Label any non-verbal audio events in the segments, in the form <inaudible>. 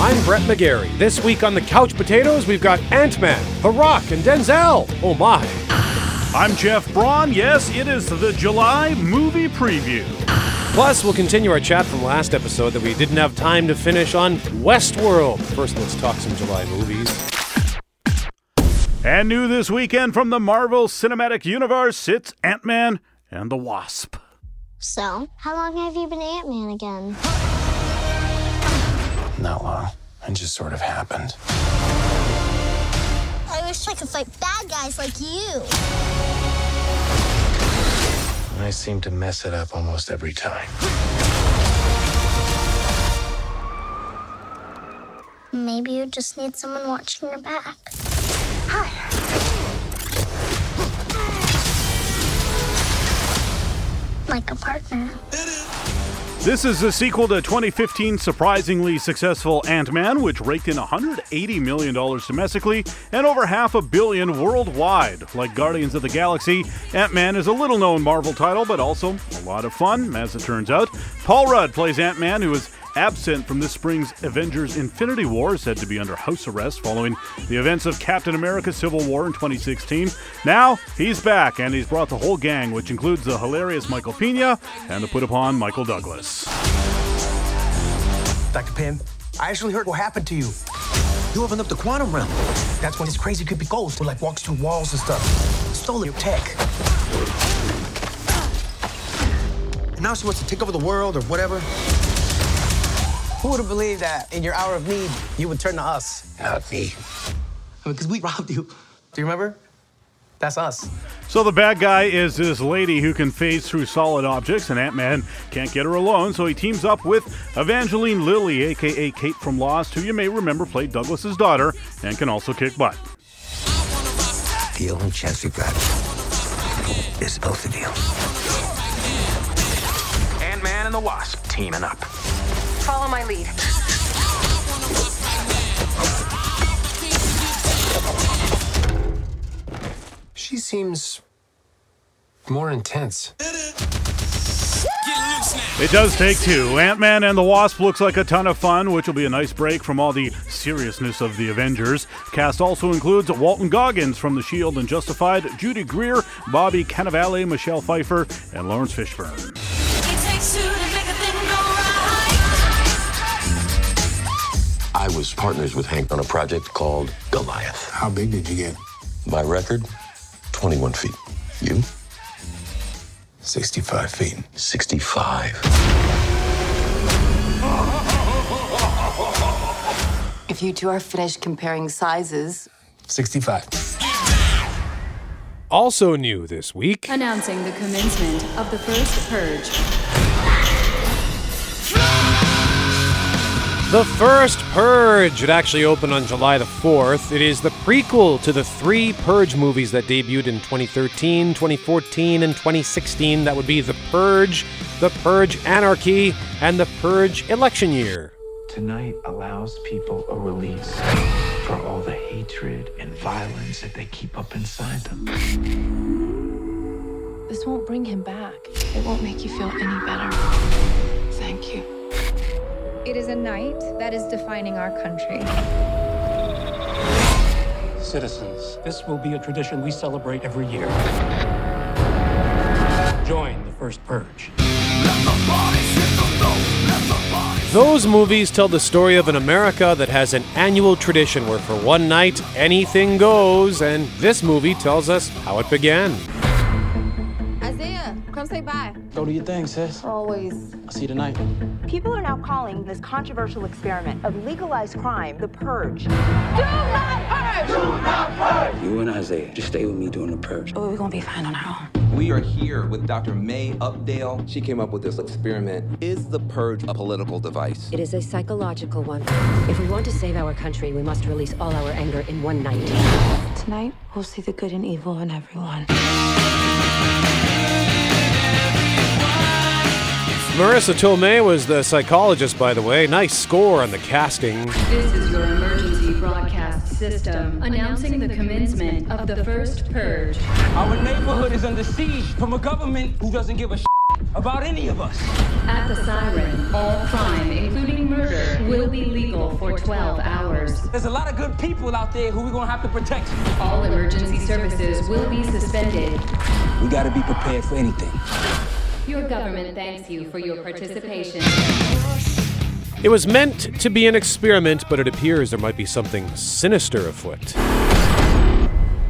I'm Brett McGarry. This week on the Couch Potatoes, we've got Ant Man, The Rock, and Denzel. Oh my. I'm Jeff Braun. Yes, it is the July movie preview. Plus, we'll continue our chat from last episode that we didn't have time to finish on Westworld. First, let's talk some July movies. And new this weekend from the Marvel Cinematic Universe, it's Ant Man and the Wasp. So, how long have you been Ant Man again? Not long. It just sort of happened. I wish I could fight bad guys like you. I seem to mess it up almost every time. Maybe you just need someone watching your back. Like a partner. This is the sequel to 2015 surprisingly successful Ant-Man, which raked in $180 million domestically and over half a billion worldwide. Like Guardians of the Galaxy, Ant-Man is a little-known Marvel title, but also a lot of fun, as it turns out. Paul Rudd plays Ant-Man, who is absent from this spring's Avengers Infinity War, is said to be under house arrest following the events of Captain America Civil War in 2016. Now, he's back, and he's brought the whole gang, which includes the hilarious Michael Pena and the put upon Michael Douglas. Dr. Pym, I actually heard what happened to you. You opened up the quantum realm. That's when this crazy creepy ghost who like walks through walls and stuff. Stole your tech. And now she wants to take over the world or whatever. Who would have believed that in your hour of need, you would turn to us? Not me. I mean, because we <laughs> robbed you. Do you remember? That's us. So the bad guy is this lady who can phase through solid objects, and Ant Man can't get her alone, so he teams up with Evangeline Lilly, aka Kate from Lost, who you may remember played Douglas's daughter and can also kick butt. The only chance we've got is both of you. Ant-Man and the Wasp teaming up. Follow my lead. She seems more intense. It does take two. Ant Man and the Wasp looks like a ton of fun, which will be a nice break from all the seriousness of the Avengers. Cast also includes Walton Goggins from The Shield and Justified, Judy Greer, Bobby Cannavale, Michelle Pfeiffer, and Laurence Fishburne. I was partners with Hank on a project called Goliath. How big did you get? My record, 21 feet. You? 65 feet. 65. If you two are finished comparing sizes, 65. Also new this week. Announcing the commencement of the first purge. The First Purge. It actually opened on July the 4th. It is the prequel to the three Purge movies that debuted in 2013, 2014, and 2016. That would be The Purge, The Purge Anarchy, and The Purge Election Year. Tonight allows people a release for all the hatred and violence that they keep up inside them. This won't bring him back. It won't make you feel any better. Thank you. It is a night that is defining our country. Citizens, this will be a tradition we celebrate every year. Join the first purge. Those movies tell the story of an America that has an annual tradition where for one night anything goes, and this movie tells us how it began. Isaiah, come say bye. Go do your thing, sis. Always. I'll see you tonight. People are now calling this controversial experiment of legalized crime the purge. Do not purge! Do not purge! You and Isaiah, just stay with me during the purge. Oh, we're gonna be fine on our own. We are here with Dr. May Updale. She came up with this experiment. Is the purge a political device? It is a psychological one. If we want to save our country, we must release all our anger in one night. Tonight, we'll see the good and evil in everyone. Marisa Tomei was the psychologist, by the way. Nice score on the casting. This is your emergency broadcast system announcing the commencement of the first purge. Our neighborhood is under siege from a government who doesn't give a about any of us. At the siren, all crime, including murder murder will be legal for 12 hours. There's a lot of good people out there who we're gonna have to protect. All emergency services will be suspended. We gotta be prepared for anything. Your government thanks you for your participation. It was meant to be an experiment, but it appears there might be something sinister afoot.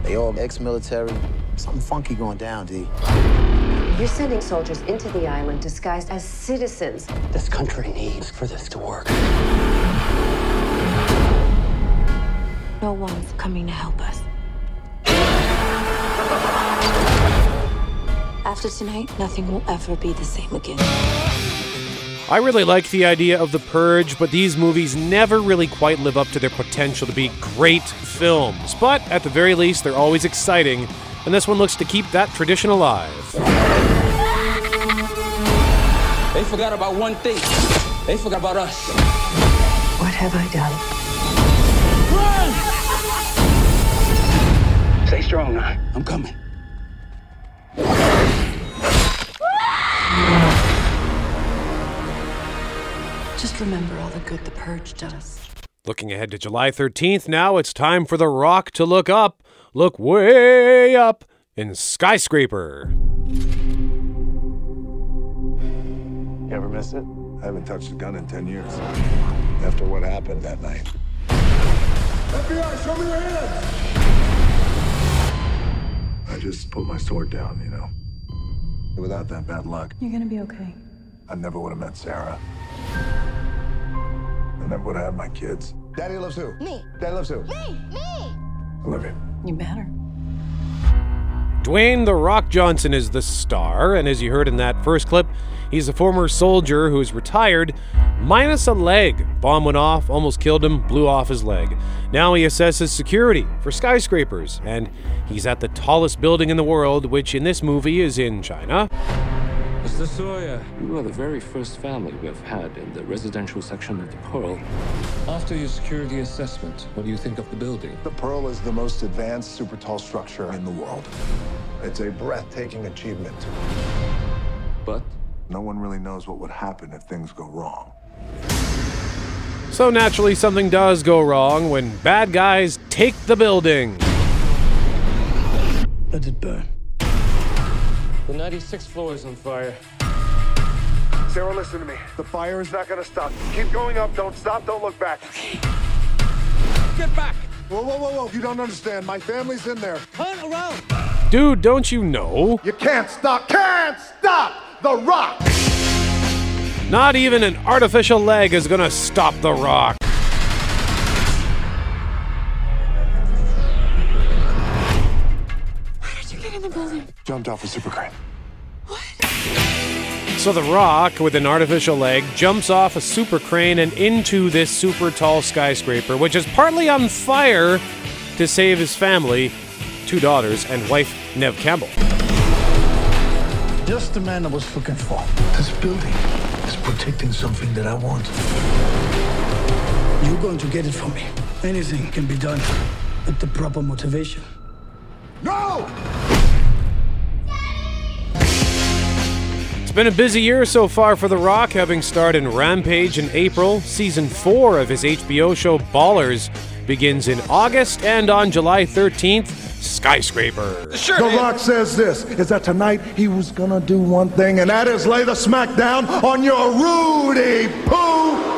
They all ex-military. Something funky going down, D. You're sending soldiers into the island disguised as citizens. This country needs for this to work. No one's coming to help us. After tonight, nothing will ever be the same again. I really like the idea of The Purge, but these movies never really quite live up to their potential to be great films. But at the very least, they're always exciting, and this one looks to keep that tradition alive. They forgot about one thing. They forgot about us. What have I done? Run! Stay strong now. I'm coming. Just remember all the good the purge does. Looking ahead to July 13th, now it's time for The Rock to look up. Look way up in Skyscraper. You ever miss it? I haven't touched a gun in 10 years. After what happened that night. FBI, show me your hands! I just put my sword down, you know. Without that bad luck, You're gonna be okay. I never would have met Sarah. I never would have had my kids. Daddy loves who? Me. Daddy loves who? Me. Me. Olivia. You better. Dwayne The Rock Johnson is the star, and as you heard in that first clip, he's a former soldier who's retired, minus a leg. Bomb went off, almost killed him, blew off his leg. Now he assesses security for skyscrapers, and he's at the tallest building in the world, which in this movie is in China. Mr. Sawyer, you are the very first family we have had in the residential section of the Pearl. After your security assessment, what do you think of the building? The Pearl is the most advanced super tall structure in the world. It's a breathtaking achievement. But? No one really knows what would happen if things go wrong. So naturally, something does go wrong when bad guys take the building. Let it burn. The 96th floor is on fire. Sarah, listen to me. The fire is not gonna stop. Keep going up. Don't stop. Don't look back. Get back! Whoa, whoa, whoa, whoa. You don't understand. My family's in there. Turn around! Dude, don't you know? You can't stop. Can't stop the rock! Not even an artificial leg is gonna stop The Rock. How did you get in the building? Jumped off a super crane. So The Rock, with an artificial leg, jumps off a super crane and into this super tall skyscraper, which is partly on fire to save his family, two daughters, and wife Neve Campbell. Just the man I was looking for. This building is protecting something that I want. You're going to get it from me. Anything can be done with the proper motivation. No! Been a busy year so far for The Rock, having starred in Rampage in April. Season 4 of his HBO show Ballers begins in August, and on July 13th, Skyscraper. the Rock says this is that tonight he was gonna do one thing, and that is lay the smack down on your Rudy Poo.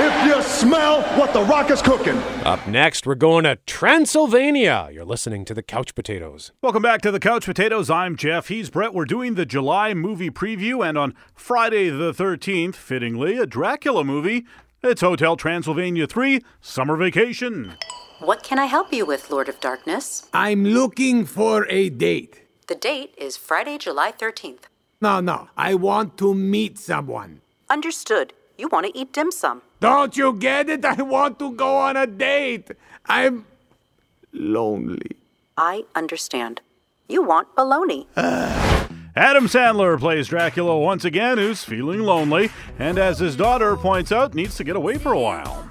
If you smell what the Rock is cooking. Up next, we're going to Transylvania. You're listening to the Couch Potatoes. Welcome back to the Couch Potatoes. I'm Jeff. He's Brett. We're doing the July movie preview, and on Friday the 13th, fittingly, a Dracula movie. It's Hotel Transylvania 3 Summer Vacation. What can I help you with, Lord of Darkness? I'm looking for a date. The date is Friday, July 13th. No, no, I want to meet someone. Understood. You want to eat dim sum. Don't you get it? I want to go on a date. I'm lonely. I understand. You want baloney. <sighs> Adam Sandler plays Dracula once again, who's feeling lonely, and as his daughter points out, needs to get away for a while.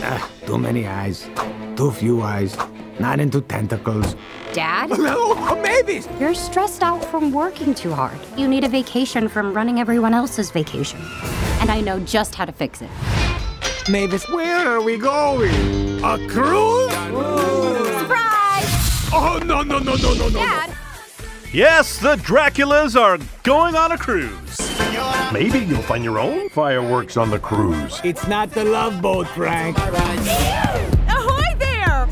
Ah, too many eyes. Too few eyes. Not into tentacles. Dad? <laughs> No, maybe. You're stressed out from working too hard. You need a vacation from running everyone else's vacation. And I know just how to fix it. Mavis, where are we going? A cruise? Surprise! Oh, no, no, no, no, no, no. Dad, Yes, the Draculas are going on a cruise. Maybe you'll find your own fireworks on the cruise. It's not the love boat, Frank. Ahoy there!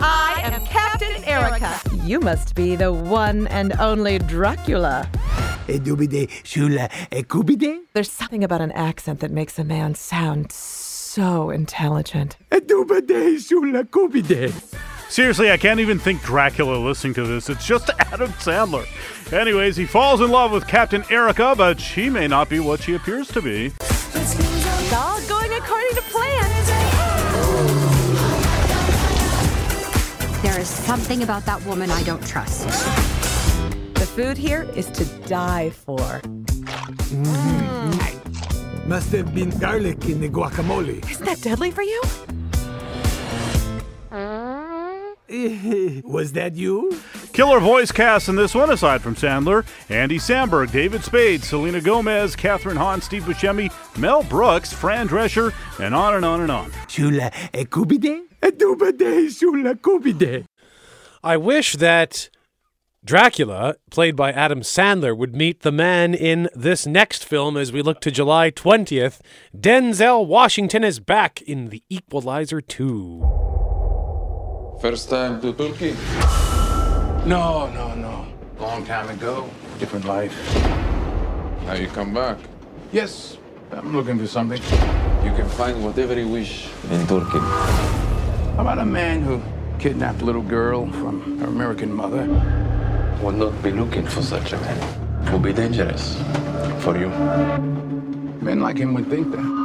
I am Captain Erica. You must be the one and only Dracula. E dubide, shula, e eh, kubide? There's something about an accent that makes a man sound so intelligent. E dubide, shula, kubide. Seriously, I can't even think Dracula listening to this. It's just <laughs> Adam Sandler. Anyways, he falls in love with Captain Erica, but she may not be what she appears to be. It's all going according to plan. There is something about that woman I don't trust. The food here is to die for. Mm-hmm. Must have been garlic in the guacamole. Isn't that deadly for you? <laughs> Was that you? Killer voice cast in this one, aside from Sandler, Andy Samberg, David Spade, Selena Gomez, Kathryn Hahn, Steve Buscemi, Mel Brooks, Fran Drescher, and on and on and on. Shula, e kubide? E dubide, shula, kubide. I wish that Dracula, played by Adam Sandler, would meet the man in this next film as we look to July 20th. Denzel Washington is back in The Equalizer 2. First time to Turkey? No, no, no. Long time ago. Different life. Now you come back. Yes, I'm looking for something. You can find whatever you wish in Turkey. How about a man who kidnapped a little girl from her American mother? Will not be looking for such a man. It will be dangerous for you. Men like him would think that.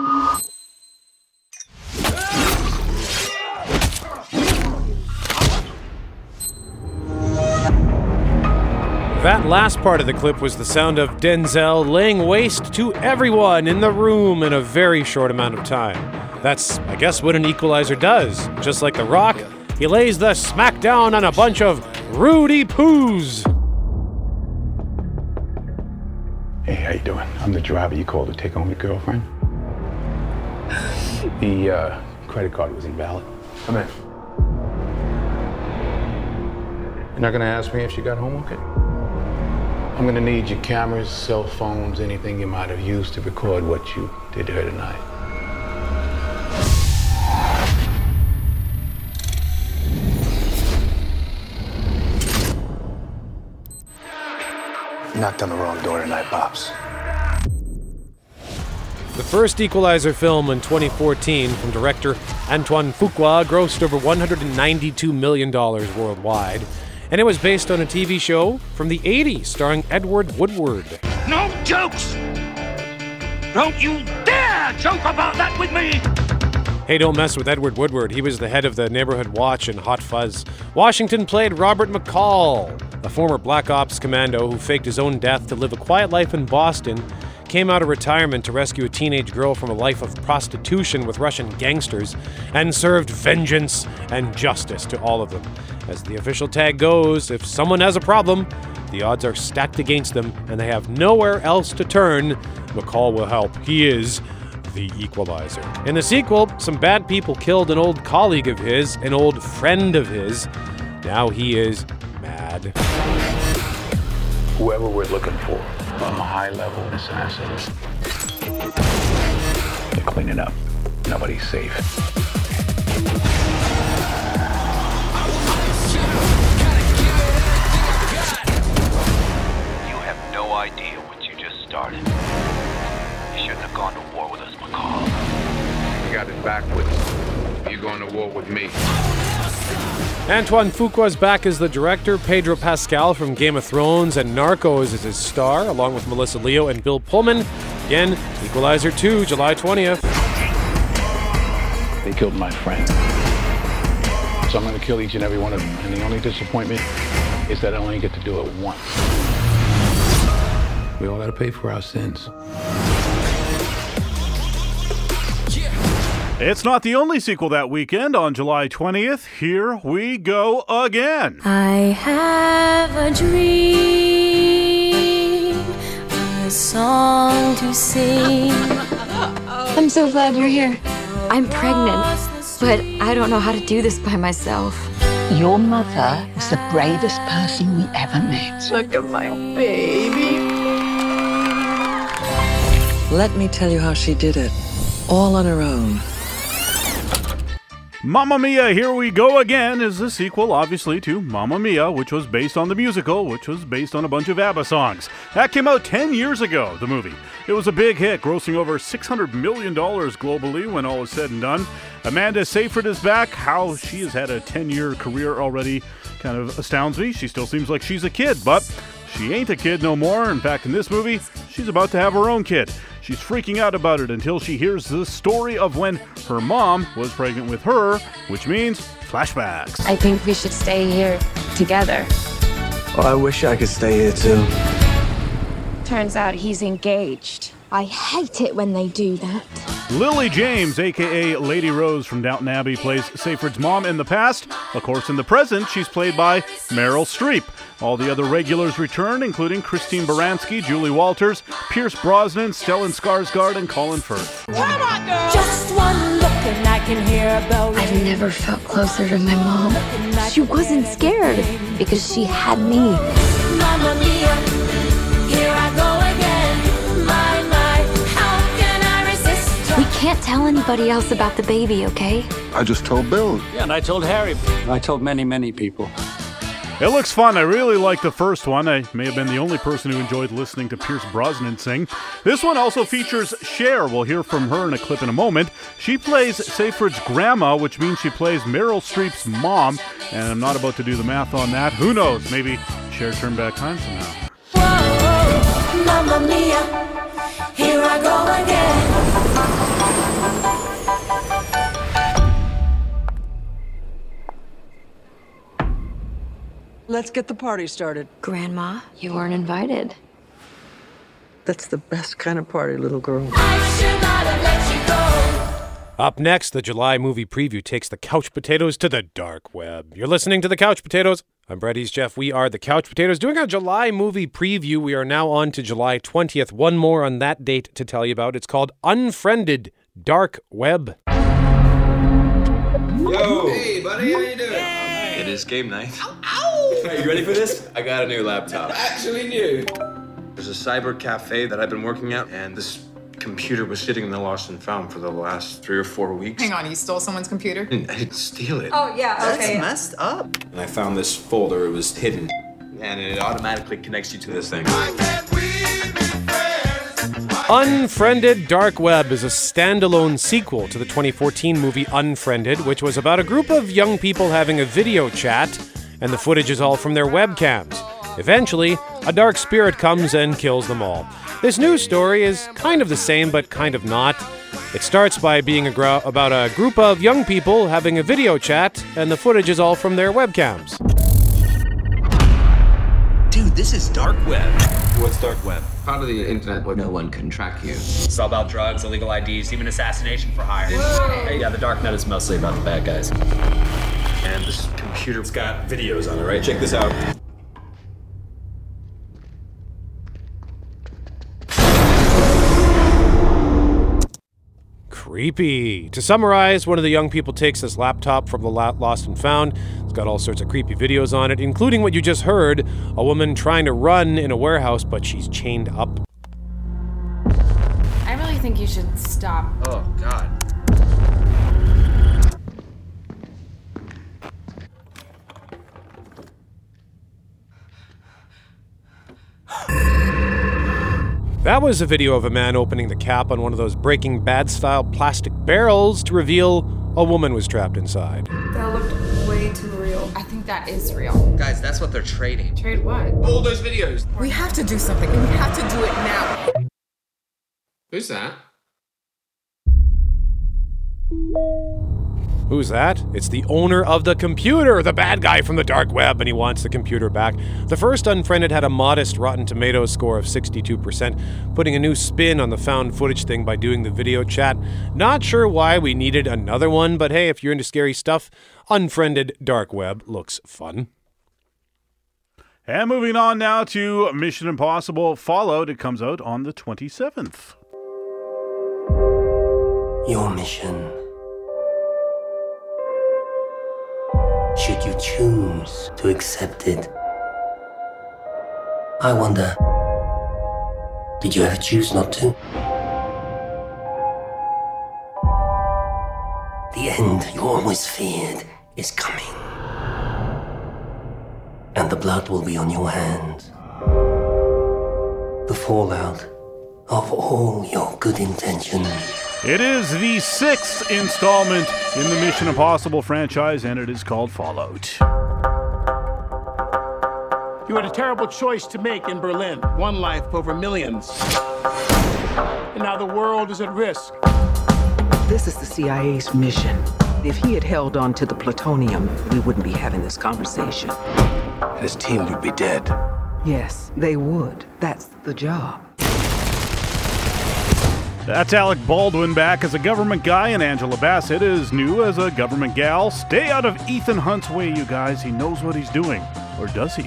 That last part of the clip was the sound of Denzel laying waste to everyone in the room in a very short amount of time. That's, I guess, what an equalizer does. Just like The Rock, he lays the smackdown on a bunch of Rudy Poos. Hey, how you doing? I'm the driver you called to take home your girlfriend. The uh, credit card was invalid. Come in. You're not gonna ask me if she got home okay? I'm gonna need your cameras, cell phones, anything you might have used to record what you did to her tonight. Knocked on the wrong door tonight, Pops. The first Equalizer film in 2014 from director Antoine Fuqua grossed over $192 million worldwide, and it was based on a TV show from the 80s starring Edward Woodward. No jokes! Don't you dare joke about that with me! Hey, don't mess with Edward Woodward. He was the head of the Neighborhood Watch and Hot Fuzz. Washington played Robert McCall, a former Black Ops commando who faked his own death to live a quiet life in Boston, came out of retirement to rescue a teenage girl from a life of prostitution with Russian gangsters, and served vengeance and justice to all of them. As the official tag goes, if someone has a problem, the odds are stacked against them, and they have nowhere else to turn. McCall will help. He is the Equalizer. In the sequel, some bad people killed an old colleague of his, an old friend of his. Now he is mad. Whoever we're looking for, I'm a high-level assassin. They're cleaning up. Nobody's safe. You have no idea what you just started. You shouldn't have gone to war with us, McCall. You got it backwards. You're going to war with me. Antoine Fuqua's back as the director. Pedro Pascal from Game of Thrones and Narcos is his star, along with Melissa Leo and Bill Pullman. Again, Equalizer 2, July 20th. They killed my friend. So I'm going to kill each and every one of them. And the only disappointment is that I only get to do it once. We all got to pay for our sins. It's not the only sequel that weekend on July 20th. Here we go again. I have a dream, a song to sing. <laughs> I'm so glad you're here. I'm pregnant, but I don't know how to do this by myself. Your mother is the bravest person we ever met. Look at my baby. Let me tell you how she did it. All on her own. Mamma Mia, Here We Go Again is the sequel, obviously, to Mamma Mia, which was based on the musical, which was based on a bunch of ABBA songs. That came out 10 years ago, the movie. It was a big hit, grossing over $600 million globally when all is said and done. Amanda Seyfried is back. How she has had a 10 year career already kind of astounds me. She still seems like she's a kid, but she ain't a kid no more. In fact, in this movie, she's about to have her own kid. She's freaking out about it until she hears the story of when her mom was pregnant with her, which means flashbacks. I think we should stay here together. Oh, I wish I could stay here too. Turns out he's engaged. I hate it when they do that. Lily James, aka Lady Rose from Downton Abbey, plays Seyfried's mom in the past. Of course, in the present, she's played by Meryl Streep. All the other regulars return, including Christine Baranski, Julie Walters, Pierce Brosnan, Stellan Skarsgård, and Colin Firth. Just one look and I can hear a bell. I've never felt closer to my mom. She wasn't scared because she had me. Mamma mia, here I go again. My, my, how can I resist? We can't tell anybody else about the baby, okay? I just told Bill. Yeah, and I told Harry. I told many, many people. It looks fun. I really like the first one. I may have been the only person who enjoyed listening to Pierce Brosnan sing. This one also features Cher. We'll hear from her in a clip in a moment. She plays Seyfried's grandma, which means she plays Meryl Streep's mom. And I'm not about to do the math on that. Who knows? Maybe Cher turned back time somehow. Mamma mia, here I go again. Let's get the party started. Grandma, you weren't invited. That's the best kind of party, little girl. Up next, the July movie preview takes the couch potatoes to the dark web. You're listening to the Couch Potatoes. I'm Brett East Jeff. We are the Couch Potatoes doing our July movie preview. We are now on to July 20th. One more on that date to tell you about. It's called Unfriended Dark Web. Yo! Hey, buddy, is game night. Ow! Are you ready for this? I got a new laptop. Actually new. There's a cyber cafe that I've been working at, and this computer was sitting in the lost and found for the last three or four weeks. Hang on, you stole someone's computer? I didn't, I didn't steal it. Oh, yeah, That's okay. messed up. And I found this folder, it was hidden. And it automatically connects you to this thing. Unfriended Dark Web is a standalone sequel to the 2014 movie Unfriended, which was about a group of young people having a video chat, and the footage is all from their webcams. Eventually, a dark spirit comes and kills them all. This new story is kind of the same, but kind of not. It starts by being a gro- about a group of young people having a video chat, and the footage is all from their webcams. Dude, this is dark web. What's dark web? Part of the internet where no one can track you. It's all about drugs, illegal IDs, even assassination for hire. Hey, yeah, the dark net is mostly about the bad guys. And this computer's got videos on it, right? Check this out. Creepy. To summarize, one of the young people takes this laptop from the lost and found. It's got all sorts of creepy videos on it, including what you just heard a woman trying to run in a warehouse, but she's chained up. I really think you should stop. Oh, God. <laughs> That was a video of a man opening the cap on one of those Breaking Bad style plastic barrels to reveal a woman was trapped inside. That looked way too real. I think that is real. Guys, that's what they're trading. Trade what? All those videos. We have to do something, and we have to do it now. Who's that? Who's that? It's the owner of the computer, the bad guy from the dark web, and he wants the computer back. The first Unfriended had a modest Rotten Tomatoes score of 62%, putting a new spin on the found footage thing by doing the video chat. Not sure why we needed another one, but hey, if you're into scary stuff, Unfriended Dark Web looks fun. And moving on now to Mission Impossible Fallout. It comes out on the 27th. your mission. Should you choose to accept it, I wonder, did you ever choose not to? The end you always feared is coming. And the blood will be on your hands. The fallout of all your good intentions. It is the sixth installment in the Mission Impossible franchise, and it is called Fallout. You had a terrible choice to make in Berlin one life over millions. And now the world is at risk. This is the CIA's mission. If he had held on to the plutonium, we wouldn't be having this conversation. His team would be dead. Yes, they would. That's the job. That's Alec Baldwin back as a government guy, and Angela Bassett is new as a government gal. Stay out of Ethan Hunt's way, you guys. He knows what he's doing. Or does he?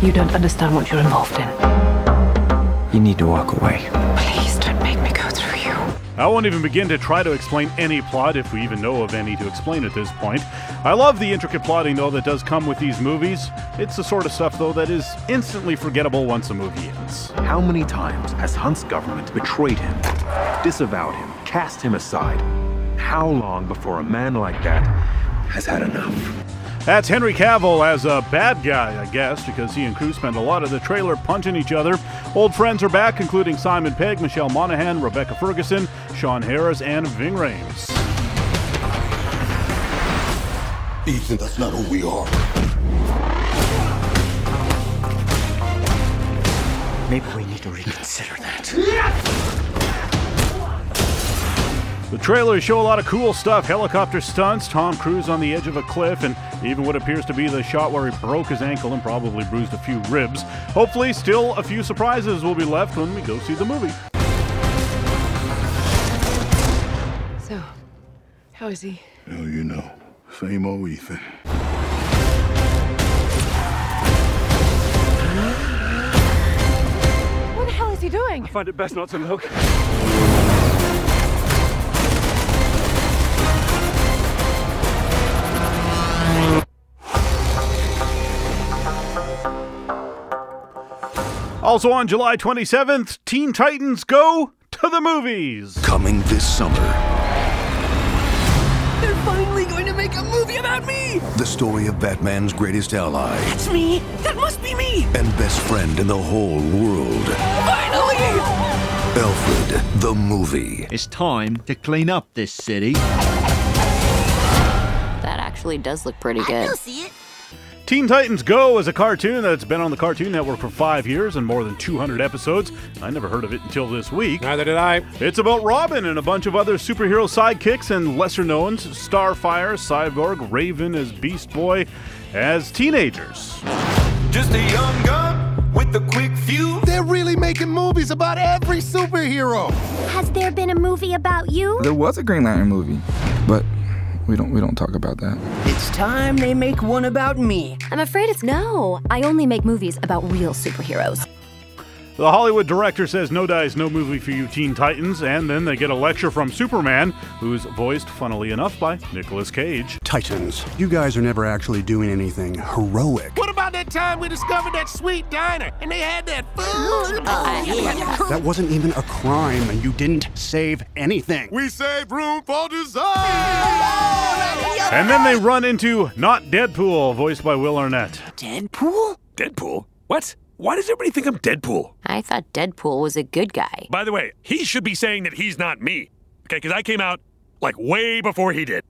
You don't understand what you're involved in. You need to walk away. Please don't make me go through you. I won't even begin to try to explain any plot if we even know of any to explain at this point. I love the intricate plotting, though, that does come with these movies. It's the sort of stuff, though, that is instantly forgettable once a movie ends. How many times has Hunt's government betrayed him, disavowed him, cast him aside? How long before a man like that has had enough? That's Henry Cavill as a bad guy, I guess, because he and crew spent a lot of the trailer punching each other. Old friends are back, including Simon Pegg, Michelle Monaghan, Rebecca Ferguson, Sean Harris, and Ving Rhames. Ethan, that's not who we are. Maybe we need to reconsider that. The trailers show a lot of cool stuff helicopter stunts, Tom Cruise on the edge of a cliff, and even what appears to be the shot where he broke his ankle and probably bruised a few ribs. Hopefully, still a few surprises will be left when we go see the movie. So, how is he? Oh, you know, same old Ethan. What the hell is he doing? I find it best not to look. Also on July 27th, Teen Titans Go to the movies. Coming this summer, make a movie about me! the story of Batman's greatest ally That's me! That must be me! and best friend in the whole world, Finally! Alfred the movie. It's time to clean up this city. That actually does look pretty good. I see it. Teen Titans Go is a cartoon that's been on the Cartoon Network for five years and more than 200 episodes. I never heard of it until this week. Neither did I. It's about Robin and a bunch of other superhero sidekicks and lesser knowns Starfire, Cyborg, Raven as Beast Boy as teenagers. Just a young gun with a quick fuse. They're really making movies about every superhero. Has there been a movie about you? There was a Green Lantern movie, but we don't we don't talk about that. It's time they make one about me. I'm afraid it's no. I only make movies about real superheroes. The Hollywood director says no dice, no movie for you Teen Titans, and then they get a lecture from Superman, who's voiced, funnily enough, by Nicolas Cage. Titans, you guys are never actually doing anything heroic. What about that time we discovered that sweet diner and they had that food? <laughs> Uh, that wasn't even a crime, and you didn't save anything. We save room for design. And then they run into Not Deadpool, voiced by Will Arnett. Deadpool? Deadpool? What? Why does everybody think I'm Deadpool? I thought Deadpool was a good guy. By the way, he should be saying that he's not me. Okay, because I came out like way before he did.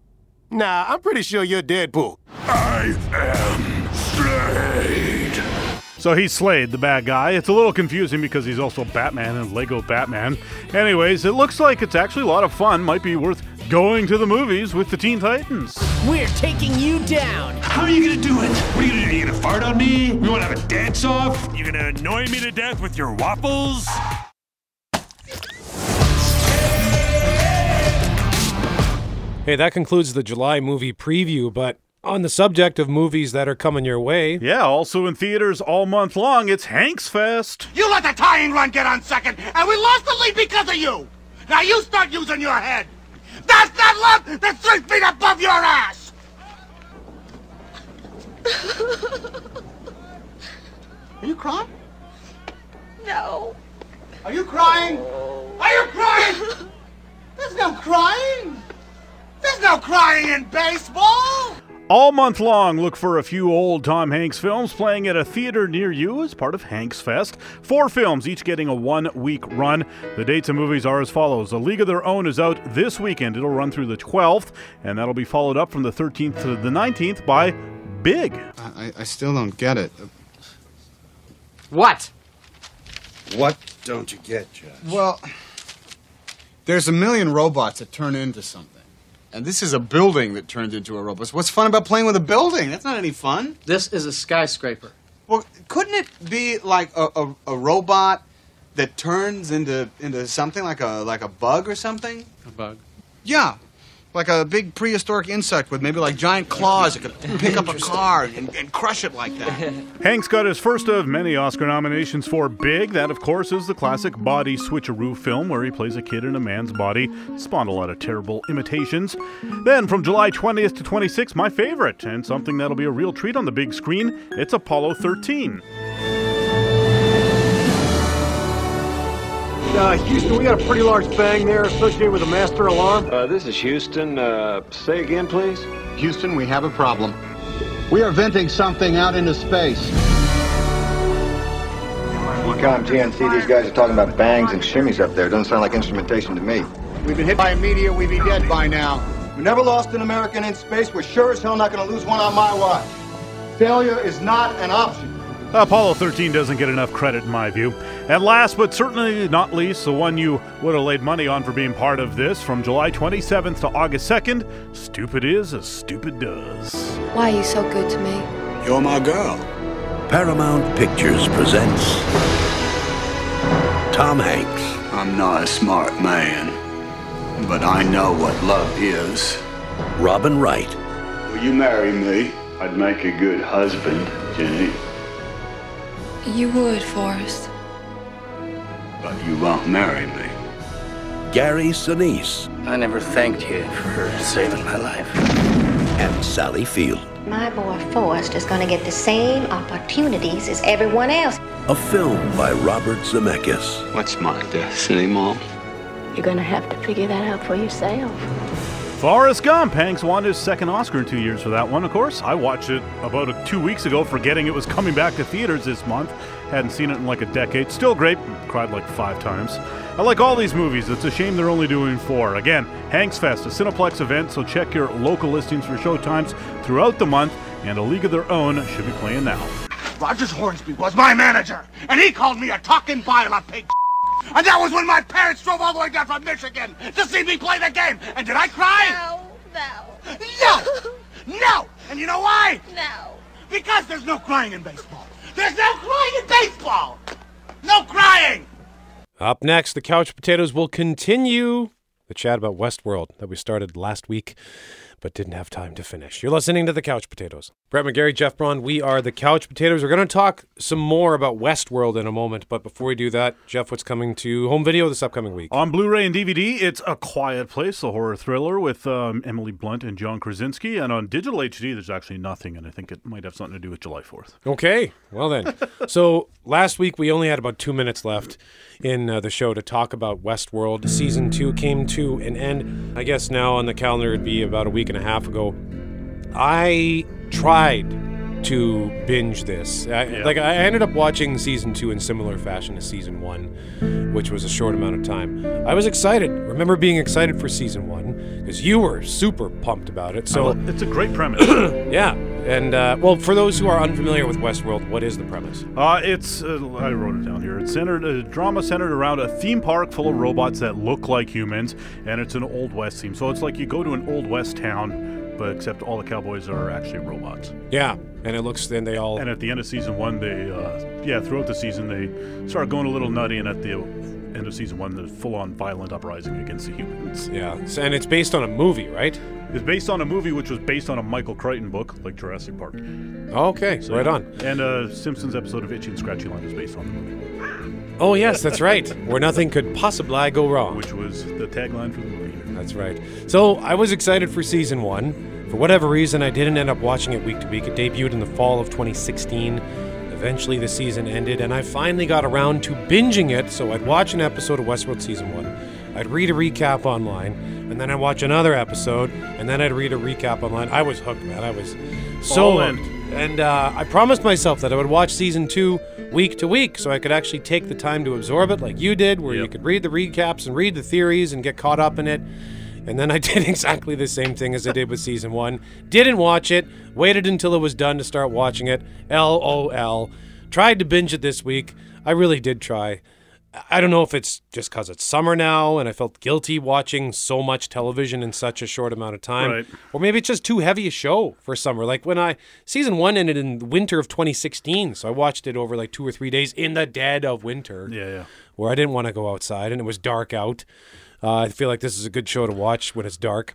Nah, I'm pretty sure you're Deadpool. I am Slade. So he's Slade, the bad guy. It's a little confusing because he's also Batman and Lego Batman. Anyways, it looks like it's actually a lot of fun. Might be worth going to the movies with the Teen Titans. We're taking you down. How are you gonna do it? What are you gonna do? You gonna fart on me? You wanna have a dance off? You gonna annoy me to death with your waffles? Hey, that concludes the July movie preview, but on the subject of movies that are coming your way. Yeah, also in theaters all month long, it's Hanks Fest. You let the tying run get on second, and we lost the lead because of you. Now you start using your head. That's that love that's three feet above your ass! Are you crying? No. Are you crying? Are you crying? There's no crying. There's no crying in baseball. All month long, look for a few old Tom Hanks films playing at a theater near you as part of Hanks Fest. Four films, each getting a one week run. The dates of movies are as follows A League of Their Own is out this weekend. It'll run through the 12th, and that'll be followed up from the 13th to the 19th by Big. I, I still don't get it. What? What don't you get, Judge? Well, there's a million robots that turn into something. And this is a building that turned into a robot. What's fun about playing with a building? That's not any fun. This is a skyscraper. Well, couldn't it be like a, a, a robot that turns into into something like a like a bug or something? A bug. Yeah. Like a big prehistoric insect with maybe like giant claws that could pick up a car and, and crush it like that. <laughs> Hanks got his first of many Oscar nominations for Big. That, of course, is the classic body switcheroo film where he plays a kid in a man's body. Spawned a lot of terrible imitations. Then, from July 20th to 26th, my favorite, and something that'll be a real treat on the big screen, it's Apollo 13. Uh, Houston, we got a pretty large bang there associated with a master alarm. Uh, this is Houston. Uh, say again, please. Houston, we have a problem. We are venting something out into space. EECOM GNC, these guys are talking about bangs and shimmies up there. Doesn't sound like instrumentation to me. We've been hit by a meteor, we'd be dead by now. We never lost an American in space. We're sure as hell not going to lose one on my watch. Failure is not an option. Apollo 13 doesn't get enough credit in my view. And last but certainly not least, the one you would have laid money on for being part of this from July 27th to August 2nd Stupid is as stupid does. Why are you so good to me? You're my girl. Paramount Pictures presents Tom Hanks. I'm not a smart man, but I know what love is. Robin Wright. Will you marry me? I'd make a good husband, Jenny. You would, Forrest. But you won't marry me. Gary Sinise. I never thanked you for saving my life. And Sally Field. My boy Forrest is going to get the same opportunities as everyone else. A film by Robert Zemeckis. What's my destiny, Mom? You're going to have to figure that out for yourself. Forrest Gump. Hanks won his second Oscar in two years for that one, of course. I watched it about a, two weeks ago, forgetting it was coming back to theaters this month. Hadn't seen it in like a decade. Still great. Cried like five times. I like all these movies. It's a shame they're only doing four. Again, Hanks Fest, a Cineplex event, so check your local listings for showtimes throughout the month, and A League of Their Own should be playing now. Rogers Hornsby was my manager, and he called me a talking pile of pig. And that was when my parents drove all the way down from Michigan to see me play the game. And did I cry? No, no. No! No! And you know why? No. Because there's no crying in baseball. There's no crying in baseball! No crying! Up next, the Couch Potatoes will continue the chat about Westworld that we started last week but didn't have time to finish. You're listening to the Couch Potatoes. Brett McGarry, Jeff Braun, we are the Couch Potatoes. We're going to talk some more about Westworld in a moment, but before we do that, Jeff, what's coming to home video this upcoming week? On Blu-ray and DVD, it's A Quiet Place, a horror thriller with um, Emily Blunt and John Krasinski, and on digital HD, there's actually nothing, and I think it might have something to do with July 4th. Okay, well then. <laughs> so last week we only had about two minutes left in uh, the show to talk about Westworld. Season two came to an end. I guess now on the calendar it'd be about a week and a half ago. I tried to binge this. I, Yeah. Like I ended up watching season two in similar fashion to season one, which was a short amount of time. I was excited. Remember being excited for season one because you were super pumped about it. So it's a great premise. <clears throat> yeah, and uh, well, for those who are unfamiliar with Westworld, what is the premise? Uh, it's uh, I wrote it down here. It's centered a drama centered around a theme park full of robots that look like humans, and it's an old west theme. So it's like you go to an old west town, but except all the cowboys are actually robots. Yeah, and it looks then they all And at the end of season one, they uh, yeah throughout the season they start going a little nutty, and at the end of season one, the full-on violent uprising against the humans. Yeah, and it's based on a movie, right? It's based on a movie which was based on a Michael Crichton book, like Jurassic Park. Okay, right on. And a Simpsons episode of Itchy and Scratchy Land is based on the movie. Oh yes, that's right. Where nothing could possibly go wrong. Which was the tagline for the movie. That's right. So I was excited for season one. For whatever reason, I didn't end up watching it week to week. It debuted in the fall of 2016. Eventually, the season ended, and I finally got around to binging it. So I'd watch an episode of Westworld season one, I'd read a recap online, and then I'd watch another episode, and then I'd read a recap online. I was hooked, man. I was so All in. hooked. And uh, I promised myself that I would watch season two week to week so I could actually take the time to absorb it like you did, where you could read the recaps and read the theories and get caught up in it. And then I <laughs> did exactly the same thing as I did with season one. Didn't watch it, waited until it was done to start watching it. LOL. Tried to binge it this week. I really did try. I don't know if it's just because it's summer now and I felt guilty watching so much television in such a short amount of time. Right. Or maybe it's just too heavy a show for summer. Like when I, season one ended in the winter of 2016. So I watched it over like two or three days in the dead of winter. Yeah, yeah. Where I didn't want to go outside and it was dark out. Uh, I feel like this is a good show to watch when it's dark.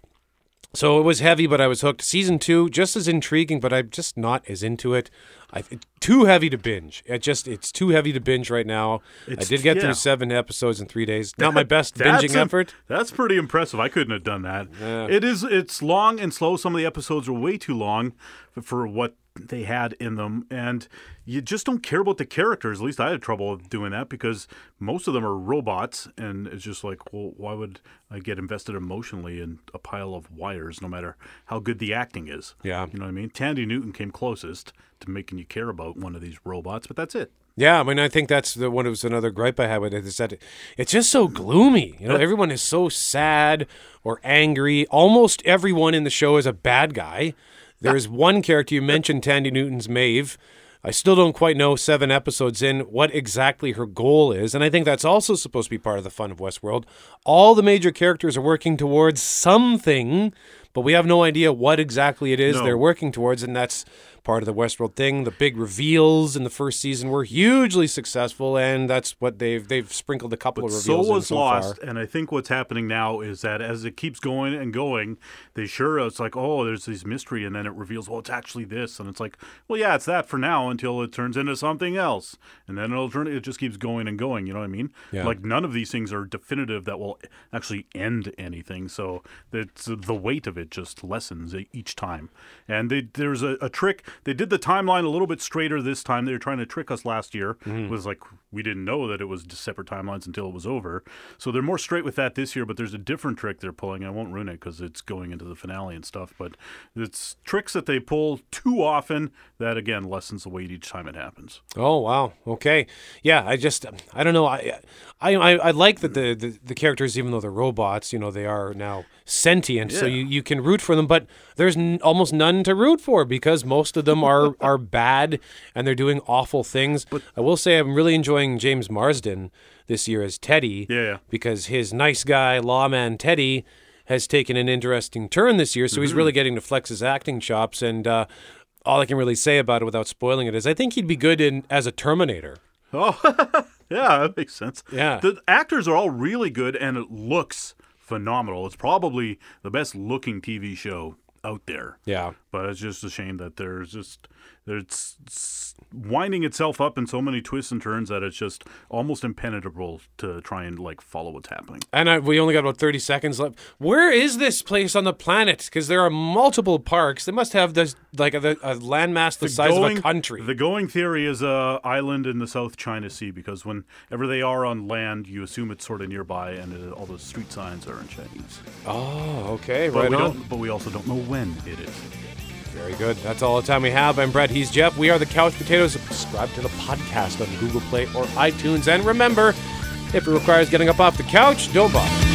So it was heavy, but I was hooked. Season two, just as intriguing, but I'm just not as into it. I too heavy to binge. It just it's too heavy to binge right now. It's- I did get yeah. through seven episodes in three days. Not my best binging im- effort. That's pretty impressive. I couldn't have done that. Yeah. It is. It's long and slow. Some of the episodes are way too long for what they had in them, and you just don't care about the characters. At least I had trouble doing that because most of them are robots, and it's just like, well, why would I get invested emotionally in a pile of wires, no matter how good the acting is? Yeah. you know what I mean. Thandie Newton came closest to making you care about one of these robots, but that's it. Yeah, I mean, I think that's the one. It was another gripe I had with it is that it's just so gloomy. You know, everyone is so sad or angry. Almost everyone in the show is a bad guy. There's one character you mentioned, Thandie Newton's Maeve. I still don't quite know seven episodes in what exactly her goal is, and I think that's also supposed to be part of the fun of Westworld. All the major characters are working towards something, but we have no idea what exactly it is No. they're working towards, and that's part of the Westworld thing. The big reveals in the first season were hugely successful, and that's what they've they've sprinkled a couple But of so reveals in was so lost, far. and I think what's happening now is that as it keeps going and going, they sure it's like, oh, there's this mystery, and then it reveals, well, it's actually this, and it's like, well, yeah, it's that for now until it turns into something else, and then it'll turn. It just keeps going and going. You know what I mean? Yeah. Like none of these things are definitive that will actually end anything. So it's the weight of it just lessens each time. And they, there's a, a trick. They did the timeline a little bit straighter this time. They were trying to trick us last year. Mm-hmm. It was like we didn't know that it was separate timelines until it was over. So they're more straight with that this year. But there's a different trick they're pulling. I won't ruin it because it's going into the finale and stuff. But it's tricks that they pull too often that again lessens the weight each time it happens. Oh wow, okay, yeah. I just I don't know. I I I, I like that the, the the characters, even though they're robots, you know, they are now sentient, so you, you can root for them. But there's n- almost none to root for because most of them are <laughs> are bad and they're doing awful things. But I will say I'm really enjoying James Marsden this year as Teddy. Yeah, yeah. because his nice guy lawman Teddy has taken an interesting turn this year, so he's Mhm. really getting to flex his acting chops. And uh, all I can really say about it without spoiling it is, I think he'd be good in as a Terminator. Oh, <laughs> yeah, that makes sense. Yeah. The actors are all really good and it looks phenomenal. It's probably the best looking TV show out there. Yeah. But it's just a shame that there's just it's winding itself up in so many twists and turns that it's just almost impenetrable to try and like follow what's happening. And I, we only got about 30 seconds left. Where is this place on the planet? Because there are multiple parks. They must have this like a, a landmass the, size of a country. The going theory is a island in the South China Sea because whenever they are on land, you assume it's sort of nearby, and uh, all the street signs are in Chinese. Oh, okay, But right we on. don't. But we also don't know when it is. Very good. That's all the time we have. I'm Brett. He's Jeff. We are the Couch Potatoes. Subscribe to the podcast on Google Play or iTunes. And remember, if it requires getting up off the couch, don't bother.